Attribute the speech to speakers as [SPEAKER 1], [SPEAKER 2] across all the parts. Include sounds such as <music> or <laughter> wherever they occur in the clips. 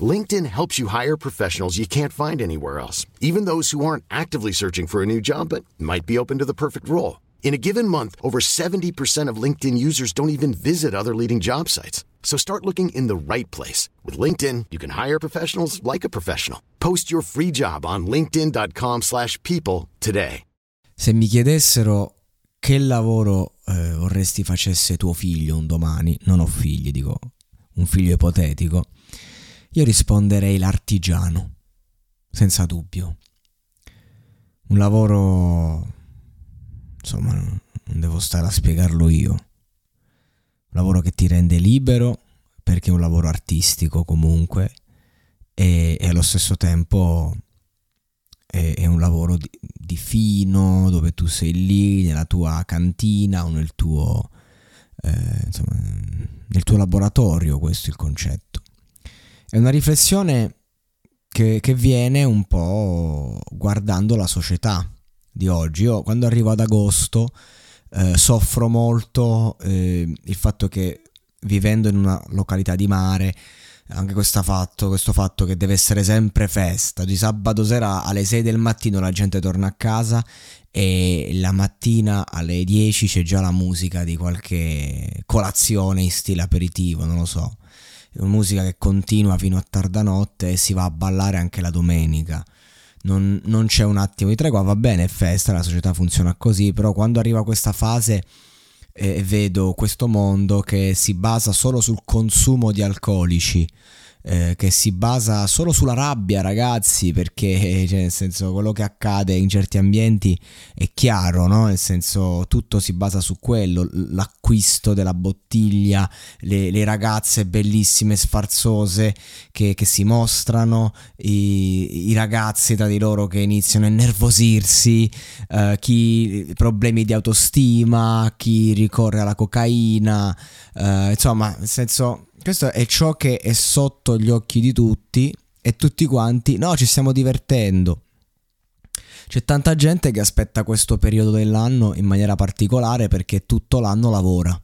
[SPEAKER 1] LinkedIn helps you hire professionals you can't find anywhere else, even those who aren't actively searching for a new job but might be open to the perfect role. In a given month, over 70% of LinkedIn users don't even visit other leading job sites. So start looking in the right place. With LinkedIn, you can hire professionals like a professional. Post your free job on linkedin.com slash people today.
[SPEAKER 2] Se mi chiedessero che lavoro eh, vorresti facesse tuo figlio un domani, non ho figli, dico un figlio ipotetico, io risponderei l'artigiano, senza dubbio. Un lavoro, insomma, non devo stare a spiegarlo io. Un lavoro che ti rende libero, perché è un lavoro artistico comunque, e, e allo stesso tempo è, è un lavoro di, di, fino, dove tu sei lì nella tua cantina o nel tuo, eh, insomma, nel tuo laboratorio, questo è il concetto. È una riflessione che, che viene un po' guardando la società di oggi. Io quando arrivo ad agosto eh, soffro molto eh, il fatto che vivendo in una località di mare, anche fatto, questo fatto che deve essere sempre festa. Di sabato sera alle 6 del mattino la gente torna a casa e la mattina alle 10 c'è già la musica di qualche colazione in stile aperitivo, non lo so musica che continua fino a tarda notte e si va a ballare anche la domenica. Non, non c'è un attimo di tregua, va bene, è festa, la società funziona così, però quando arriva questa fase eh, vedo questo mondo che si basa solo sul consumo di alcolici, eh, che si basa solo sulla rabbia, ragazzi, perché cioè, nel senso quello che accade in certi ambienti è chiaro, no? Nel senso tutto si basa su quello, l'acquisto della bottiglia, le, le ragazze bellissime, sfarzose che, che si mostrano, i, i, ragazzi tra di loro che iniziano a innervosirsi, eh, chi problemi di autostima, chi ricorre alla cocaina, eh, insomma, nel senso questo è ciò che è sotto gli occhi di tutti e tutti quanti, no, ci stiamo divertendo. C'è tanta gente che aspetta questo periodo dell'anno in maniera particolare perché tutto l'anno lavora.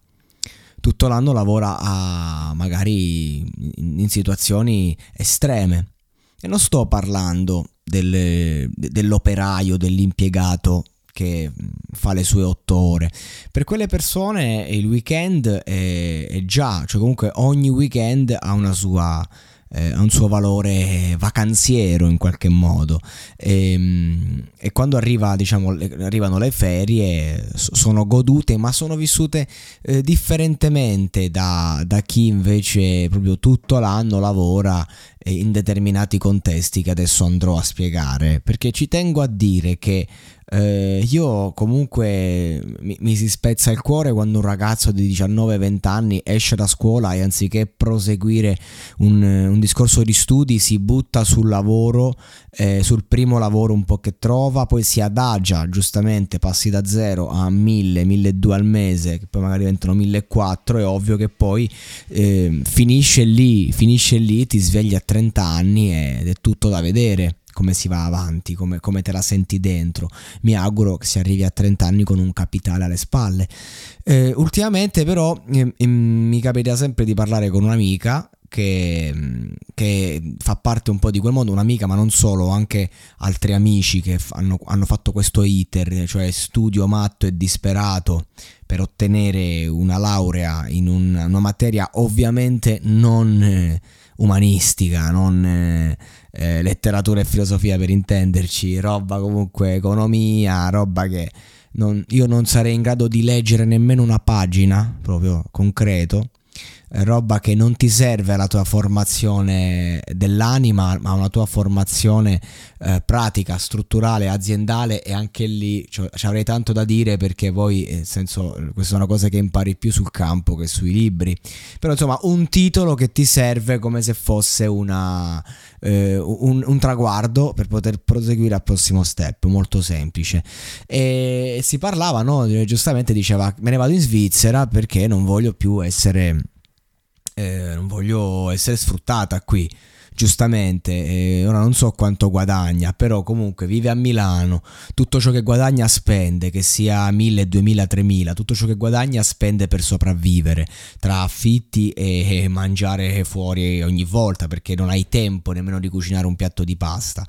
[SPEAKER 2] Tutto l'anno lavora a, magari in situazioni estreme. E non sto parlando del, dell'operaio, dell'impiegato che fa le sue otto ore. Per quelle persone il weekend è, è già, cioè comunque ogni weekend ha una sua eh, ha un suo valore vacanziero in qualche modo e, ehm, e quando arriva, diciamo, arrivano le ferie sono godute ma sono vissute eh, differentemente da, da, chi invece proprio tutto l'anno lavora in determinati contesti che adesso andrò a spiegare perché ci tengo a dire che eh, io comunque mi, mi, si spezza il cuore quando un ragazzo di 19-20 anni esce da scuola e anziché proseguire un, un discorso di studi si butta sul lavoro, eh, sul primo lavoro un po' che trova, poi si adagia giustamente, passi da 0 a 1000, 1200 al mese, che poi magari diventano 1400, è ovvio che poi eh, finisce lì, finisce lì, ti svegli a 30 anni ed è tutto da vedere come si va avanti, come, come, te la senti dentro. Mi auguro che si arrivi a 30 anni con un capitale alle spalle. Eh, ultimamente però eh, mi capita sempre di parlare con un'amica che, che, fa parte un po' di quel mondo, un'amica ma non solo, anche altri amici che hanno, hanno fatto questo iter, cioè studio matto e disperato per ottenere una laurea in un, una materia ovviamente non eh, umanistica, non... Eh, eh, letteratura e filosofia per intenderci, roba comunque economia, roba che non, io non sarei in grado di leggere nemmeno una pagina, proprio concreto. Roba che non ti serve alla tua formazione dell'anima, ma una tua formazione eh, pratica, strutturale, aziendale e anche lì ci avrei tanto da dire perché poi, nel senso, questa è una cosa che impari più sul campo che sui libri. Però insomma, un titolo che ti serve come se fosse una, eh, un, un, traguardo per poter proseguire al prossimo step, molto semplice. E si parlava, no? giustamente diceva, me ne vado in Svizzera perché non voglio più essere eh, non voglio essere sfruttata qui giustamente, eh, ora non so quanto guadagna, però comunque vive a Milano, tutto ciò che guadagna spende, che sia 1000, 2000, 3000, tutto ciò che guadagna spende per sopravvivere, tra affitti e mangiare fuori ogni volta perché non hai tempo nemmeno di cucinare un piatto di pasta.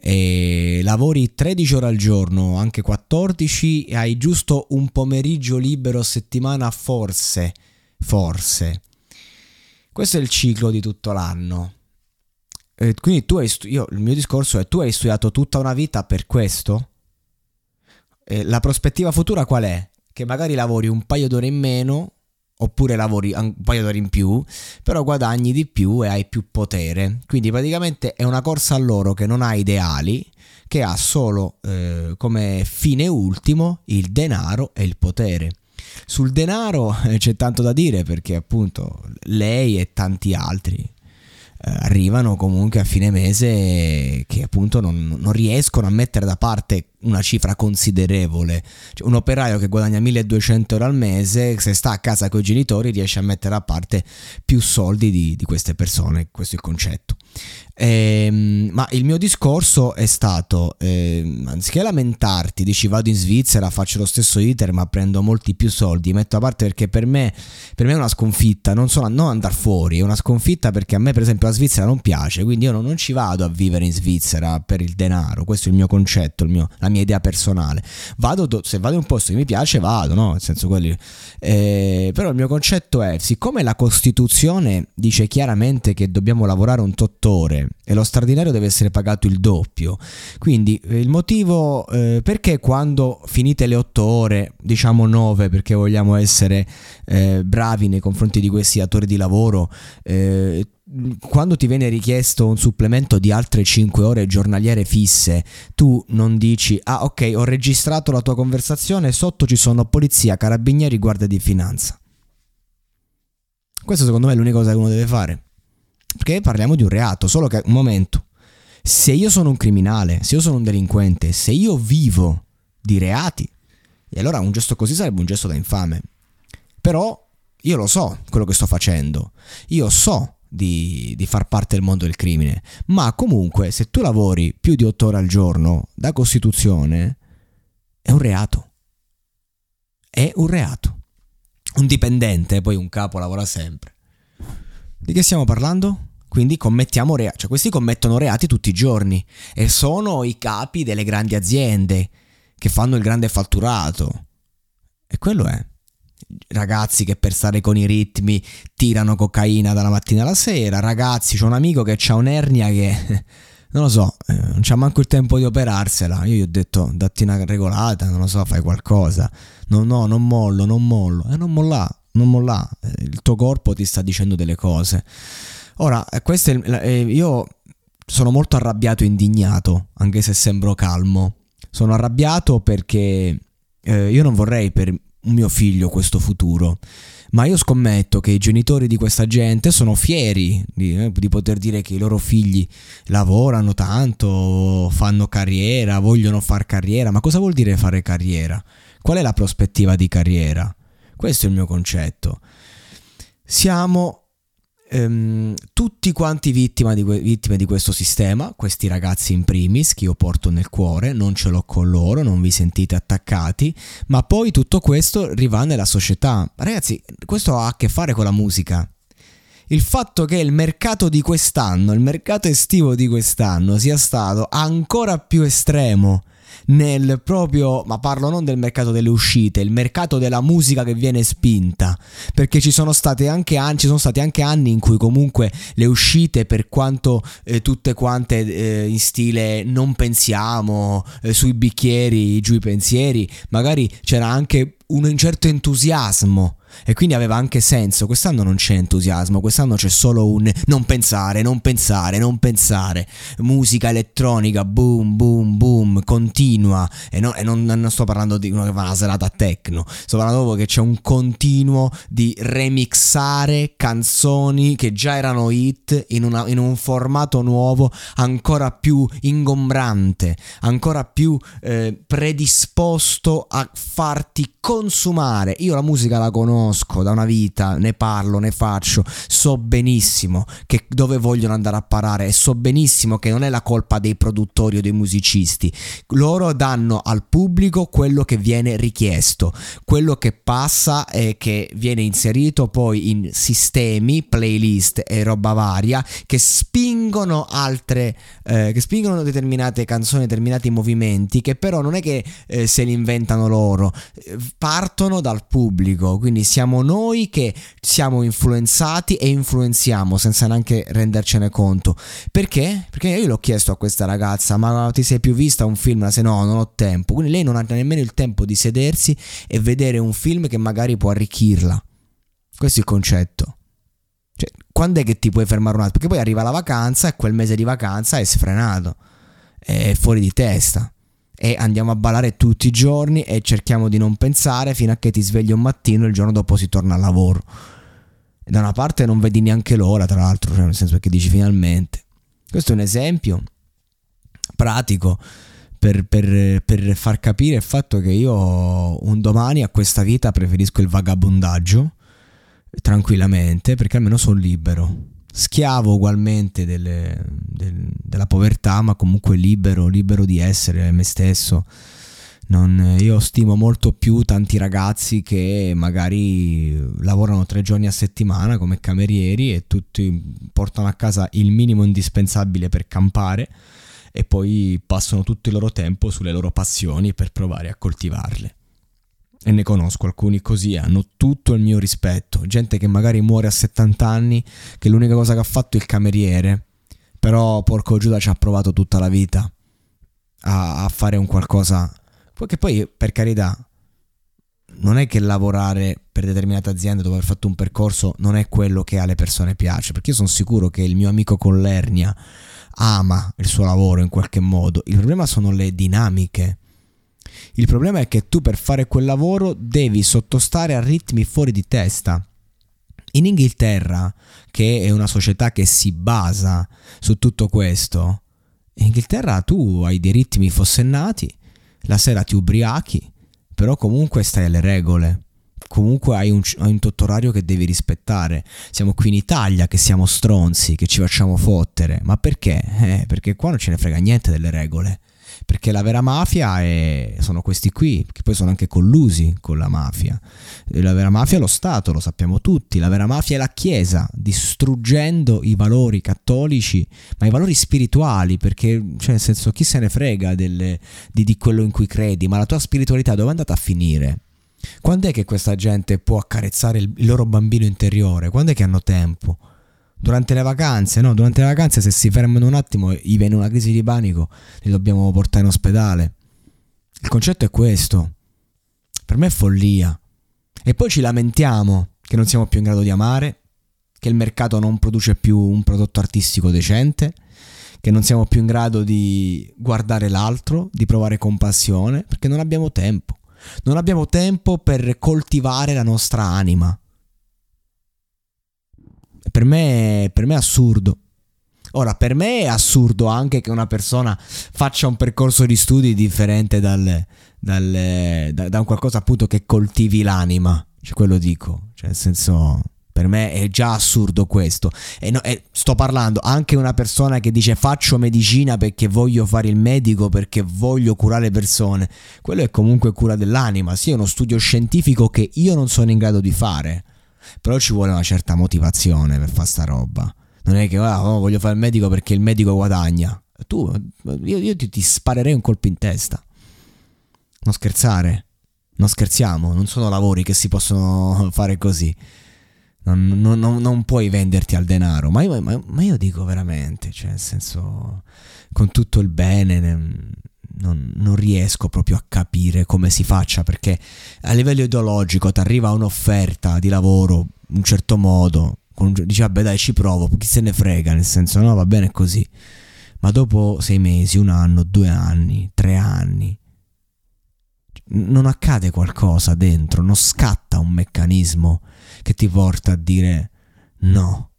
[SPEAKER 2] E lavori 13 ore al giorno, anche 14 e hai giusto un pomeriggio libero a settimana forse, forse questo è il ciclo di tutto l'anno. E quindi tu hai stu- io, il mio discorso è tu hai studiato tutta una vita per questo? E la prospettiva futura qual è? Che magari lavori un paio d'ore in meno oppure lavori un paio d'ore in più, però guadagni di più e hai più potere. Quindi praticamente è una corsa a loro che non ha ideali, che ha solo eh, come fine ultimo il denaro e il potere. Sul denaro eh, c'è tanto da dire perché appunto lei e tanti altri eh, arrivano comunque a fine mese che appunto non, non, riescono a mettere da parte una cifra considerevole. Cioè, un operaio che guadagna 1200 euro al mese, se sta a casa con i genitori, riesce a mettere da parte più soldi di, di queste persone. Questo è il concetto. Eh, ma il mio discorso è stato, eh, anziché lamentarti, dici vado in Svizzera, faccio lo stesso iter ma prendo molti più soldi, metto a parte perché per me, per me è una sconfitta, non, solo, non andare fuori, è una sconfitta perché a me per esempio la Svizzera non piace, quindi io non, non ci vado a vivere in Svizzera per il denaro, questo è il mio concetto, il mio, la mia idea personale. Vado, se vado in un posto che mi piace vado, no? Nel senso quelli... Eh, però il mio concetto è, siccome la Costituzione dice chiaramente che dobbiamo lavorare un tot ore, e lo straordinario deve essere pagato il doppio. Quindi eh, il motivo eh, perché quando finite le 8 ore, diciamo 9 perché vogliamo essere eh, bravi nei confronti di questi datori di lavoro, eh, quando ti viene richiesto un supplemento di altre 5 ore giornaliere fisse, tu non dici ah ok ho registrato la tua conversazione, sotto ci sono polizia, carabinieri, guardia di finanza. Questo secondo me è l'unica cosa che uno deve fare. Perché parliamo di un reato, solo che un momento. Se io sono un criminale, se io sono un delinquente, se io vivo di reati, e allora un gesto così sarebbe un gesto da infame. Però io lo so quello che sto facendo. Io so di, di, far parte del mondo del crimine. Ma comunque, se tu lavori più di 8 ore al giorno da Costituzione, è un reato. È un reato. Un dipendente, poi un capo lavora sempre. Di che stiamo parlando? Quindi commettiamo reati, cioè questi commettono reati tutti i giorni e sono i capi delle grandi aziende che fanno il grande fatturato. E quello è. Ragazzi che per stare con i ritmi tirano cocaina dalla mattina alla sera, ragazzi, c'ho un amico che ha un'ernia che <laughs> non lo so, eh, non c'ha manco il tempo di operarsela. Io gli ho detto datti una regolata, non lo so, fai qualcosa. No, no, non mollo, non mollo. E eh, non molla, non molla, eh, il tuo corpo ti sta dicendo delle cose. Ora, eh, questo è, eh, io sono molto arrabbiato e indignato, anche se sembro calmo. Sono arrabbiato perché eh, io non vorrei per un mio figlio questo futuro. Ma io scommetto che i genitori di questa gente sono fieri di, eh, di, poter dire che i loro figli lavorano tanto, fanno carriera, vogliono fare carriera. Ma cosa vuol dire fare carriera? Qual è la prospettiva di carriera? Questo è il mio concetto. Siamo ehm, tutti quanti vittime di, vittime di questo sistema, questi ragazzi in primis, che io porto nel cuore, non ce l'ho con loro, non vi sentite attaccati, ma poi tutto questo rivà nella società. Ragazzi, questo ha a che fare con la musica. Il fatto che il mercato di quest'anno, il mercato estivo di quest'anno sia stato ancora più estremo nel proprio, ma parlo non del mercato delle uscite, il mercato della musica che viene spinta, perché ci sono, state anche anni, ci sono stati anche anni in cui comunque le uscite, per quanto eh, tutte quante eh, in stile non pensiamo, eh, sui bicchieri, giù i pensieri, magari c'era anche un certo entusiasmo e quindi aveva anche senso. Quest'anno non c'è entusiasmo, quest'anno c'è solo un non pensare, non pensare, non pensare. Musica elettronica, boom, boom, boom, continua. E, no, e non, non, sto parlando di uno che fa una serata techno, sto parlando proprio che c'è un continuo di remixare canzoni che già erano hit in, una, in un formato nuovo ancora più ingombrante, ancora più eh, predisposto a farti consumare. Io la musica la conosco da una vita, ne parlo, ne faccio, so benissimo che dove vogliono andare a parare e so benissimo che non è la colpa dei produttori o dei musicisti. Loro danno al pubblico quello che viene richiesto, quello che passa e che viene inserito poi in sistemi, playlist e roba varia che spingono altre eh, che spingono determinate canzoni, determinati movimenti che però non è che eh, se li inventano loro, eh, partono dal pubblico, quindi siamo noi che siamo influenzati e influenziamo senza neanche rendercene conto. Perché? Perché io l'ho chiesto a questa ragazza, ma ti sei più vista un film? Se no, non ho tempo. Quindi lei non ha nemmeno il tempo di sedersi e vedere un film che magari può arricchirla. Questo è il concetto. Cioè, quando è che ti puoi fermare un attimo? Perché poi arriva la vacanza e quel mese di vacanza è sfrenato, è fuori di testa e andiamo a ballare tutti i giorni e cerchiamo di non pensare fino a che ti svegli un mattino e il giorno dopo si torna al lavoro. E da una parte non vedi neanche l'ora, tra l'altro, cioè nel senso che dici finalmente. Questo è un esempio pratico per, per, per far capire il fatto che io un domani a questa vita preferisco il vagabondaggio tranquillamente perché almeno sono libero schiavo ugualmente delle, del, della povertà, ma comunque libero, libero di essere me stesso. Non, io stimo molto più tanti ragazzi che magari lavorano tre giorni a settimana come camerieri e tutti portano a casa il minimo indispensabile per campare e poi passano tutto il loro tempo sulle loro passioni per provare a coltivarle e ne conosco alcuni così, hanno tutto il mio rispetto, gente che magari muore a 70 anni, che l'unica cosa che ha fatto è il cameriere, però porco Giuda ci ha provato tutta la vita a, a fare un qualcosa, che poi per carità non è che lavorare per determinate aziende dove hai fatto un percorso non è quello che alle persone piace, perché io sono sicuro che il mio amico con l'ernia ama il suo lavoro in qualche modo, il problema sono le dinamiche il problema è che tu per fare quel lavoro devi sottostare a ritmi fuori di testa. In Inghilterra, che è una società che si basa su tutto questo, in Inghilterra tu hai dei ritmi fossennati, la sera ti ubriachi, però comunque stai alle regole. Comunque hai un, hai un tottorario che devi rispettare. Siamo qui in Italia che siamo stronzi, che ci facciamo fottere. Ma perché? Eh, perché qua non ce ne frega niente delle regole perché la vera mafia è, sono questi qui, che poi sono anche collusi con la mafia. La vera mafia è lo Stato, lo sappiamo tutti, la vera mafia è la Chiesa, distruggendo i valori cattolici, ma i valori spirituali, perché, cioè, nel senso, chi se ne frega delle, di, di quello in cui credi, ma la tua spiritualità dove è andata a finire? Quando è che questa gente può accarezzare il, loro bambino interiore? Quando è che hanno tempo? Durante le vacanze, no? Durante le vacanze se si fermano un attimo gli viene una crisi di panico, li dobbiamo portare in ospedale. Il concetto è questo. Per me è follia. E poi ci lamentiamo che non siamo più in grado di amare, che il mercato non produce più un prodotto artistico decente, che non siamo più in grado di guardare l'altro, di provare compassione, perché non abbiamo tempo. Non abbiamo tempo per coltivare la nostra anima per me, per me è assurdo. Ora, per me è assurdo anche che una persona faccia un percorso di studi differente dal, dal, da, da, un qualcosa appunto che coltivi l'anima. Cioè, quello dico. Cioè, nel senso, per me è già assurdo questo. E, no, e sto parlando anche una persona che dice faccio medicina perché voglio fare il medico, perché voglio curare persone. Quello è comunque cura dell'anima. Sì, è uno studio scientifico che io non sono in grado di fare. Però ci vuole una certa motivazione per fare sta roba. Non è che ah, oh, voglio fare il medico perché il medico guadagna. Tu, io, io ti, ti sparerei un colpo in testa. Non scherzare. Non scherziamo, non sono lavori che si possono <laughs> fare così. Non, non, non, non puoi venderti al denaro. Ma io, ma, ma io, dico veramente, cioè, nel senso, con tutto il bene, non, non, riesco proprio a capire come si faccia perché a livello ideologico ti arriva un'offerta di lavoro in un certo modo, con, dici vabbè dai ci provo, chi se ne frega, nel senso no va bene così, ma dopo sei mesi, un anno, due anni, tre anni, non accade qualcosa dentro, non scatta un meccanismo che ti porta a dire no,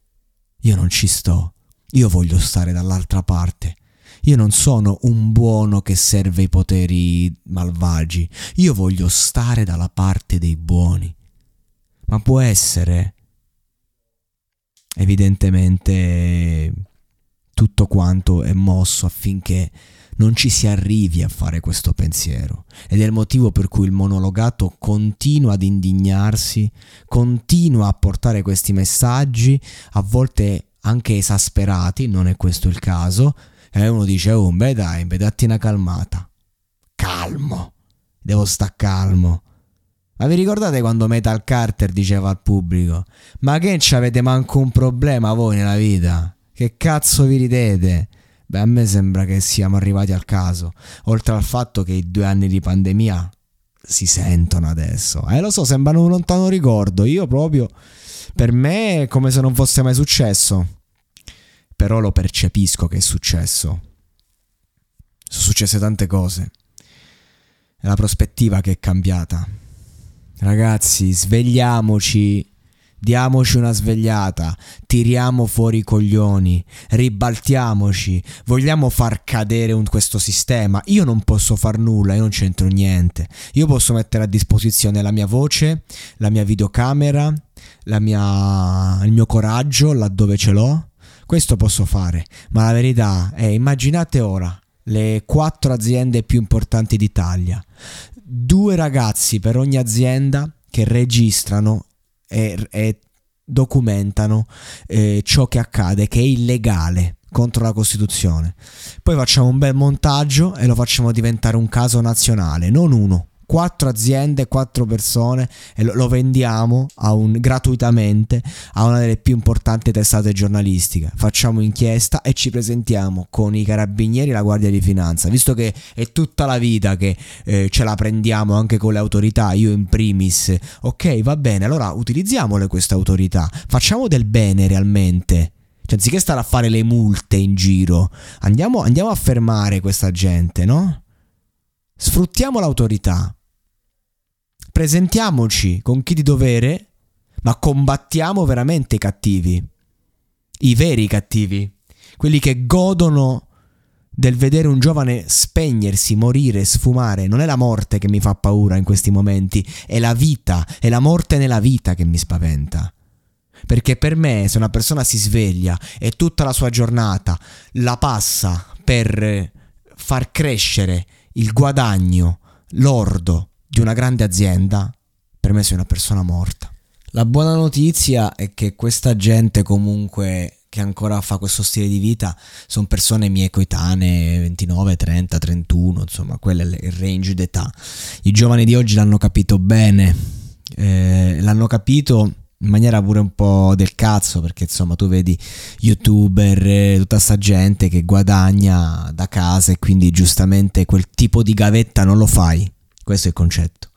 [SPEAKER 2] io non ci sto, io voglio stare dall'altra parte. Io non sono un buono che serve i poteri malvagi, io voglio stare dalla parte dei buoni. Ma può essere, evidentemente, tutto quanto è mosso affinché non ci si arrivi a fare questo pensiero ed è il motivo per cui il monologato continua ad indignarsi, continua a portare questi messaggi, a volte anche esasperati, non è questo il caso, e uno dice, oh, beh dai, beh datti una calmata. Calmo, devo sta calmo. Ma vi ricordate quando Metal Carter diceva al pubblico, ma che ci avete manco un problema voi nella vita? Che cazzo vi ridete? Beh, a me sembra che siamo arrivati al caso, oltre al fatto che i due anni di pandemia si sentono adesso. Eh, lo so, sembrano un lontano ricordo. Io proprio, per me è come se non fosse mai successo. Però lo percepisco che è successo. Sono successe tante cose. È la prospettiva che è cambiata. Ragazzi, svegliamoci diamoci una svegliata, tiriamo fuori i coglioni, ribaltiamoci, vogliamo far cadere un, questo sistema. Io non posso far nulla, io non c'entro niente. Io posso mettere a disposizione la mia voce, la mia videocamera, la mia, il mio coraggio laddove ce l'ho. Questo posso fare, ma la verità è immaginate ora le quattro aziende più importanti d'Italia. Due ragazzi per ogni azienda che registrano e, e documentano eh, ciò che accade, che è illegale contro la Costituzione. Poi facciamo un bel montaggio e lo facciamo diventare un caso nazionale, non uno, quattro aziende, quattro persone e lo, lo vendiamo un, gratuitamente a una delle più importanti testate giornalistiche. Facciamo inchiesta e ci presentiamo con i carabinieri e la Guardia di Finanza, visto che è tutta la vita che eh, ce la prendiamo anche con le autorità, io in primis. Ok, va bene, allora utilizziamole queste autorità, facciamo del bene realmente. Cioè, anziché stare a fare le multe in giro, andiamo, andiamo a fermare questa gente, no? Sfruttiamo l'autorità. Presentiamoci con chi di dovere, ma combattiamo veramente i cattivi. I veri cattivi. Quelli che godono del vedere un giovane spegnersi, morire, sfumare. Non è la morte che mi fa paura in questi momenti, è la vita, è la morte nella vita che mi spaventa. Perché per me se una persona si sveglia e tutta la sua giornata la passa per far crescere il guadagno lordo di una grande azienda, per me sei una persona morta. La buona notizia è che questa gente comunque che ancora fa questo stile di vita sono persone mie coetanee, 29, 30, 31, insomma, quello è il range d'età. I giovani di oggi l'hanno capito bene, eh, l'hanno capito in maniera pure un po' del cazzo perché insomma tu vedi youtuber eh, tutta sta gente che guadagna da casa e quindi giustamente quel tipo di gavetta non lo fai. Questo è il concetto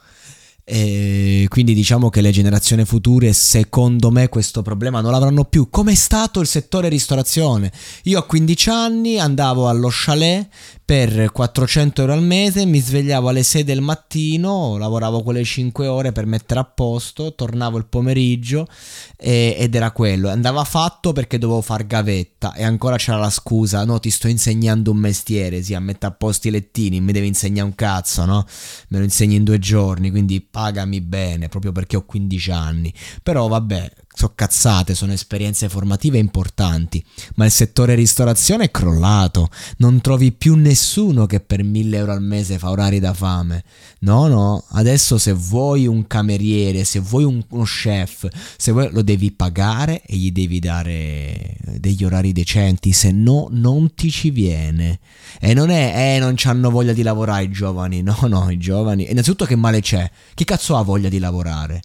[SPEAKER 2] e quindi diciamo che le generazioni future secondo me questo problema non l'avranno più come è stato il settore ristorazione io a 15 anni andavo allo chalet per 400 euro al mese, mi svegliavo alle 6 del mattino, lavoravo quelle 5 ore per mettere a posto, tornavo il pomeriggio e, ed era quello. Andava fatto perché dovevo far gavetta e ancora c'era la scusa, no ti sto insegnando un mestiere, sì, a mettere a posto i lettini, mi devi insegnare un cazzo, no? Me lo insegni in due giorni, quindi pagami bene, proprio perché ho 15 anni. Però vabbè, sono cazzate, sono esperienze formative importanti, ma il settore ristorazione è crollato, non trovi più nessuno che per 1000 euro al mese fa orari da fame. No, no, adesso se vuoi un cameriere, se vuoi un, uno chef, se vuoi lo devi pagare e gli devi dare degli orari decenti, se no non ti ci viene. E non è, eh, non hanno voglia di lavorare i giovani, no, no, i giovani. Innanzitutto che male c'è? Chi cazzo ha voglia di lavorare?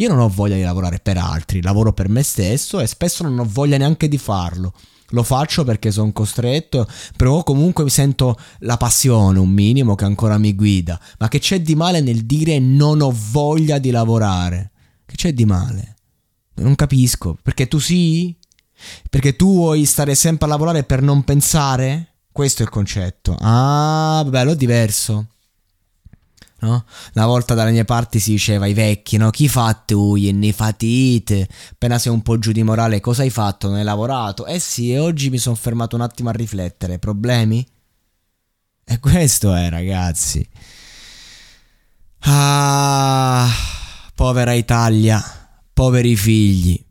[SPEAKER 2] Io non ho voglia di lavorare per altri, lavoro per me stesso e spesso non ho voglia neanche di farlo. Lo faccio perché sono costretto, però comunque sento la passione un minimo che ancora mi guida. Ma che c'è di male nel dire non ho voglia di lavorare? Che c'è di male? Non capisco, perché tu sì? Perché tu vuoi stare sempre a lavorare per non pensare? Questo è il concetto. Ah, bello, diverso. No? Una volta dalle mie parti si diceva ai vecchi, no? Chi fa tu e ne fatite? Appena sei un po' giù di morale, cosa hai fatto? Non hai lavorato? Eh sì, e oggi mi sono fermato un attimo a riflettere. Problemi? E questo è, ragazzi. Ah, povera Italia, poveri figli.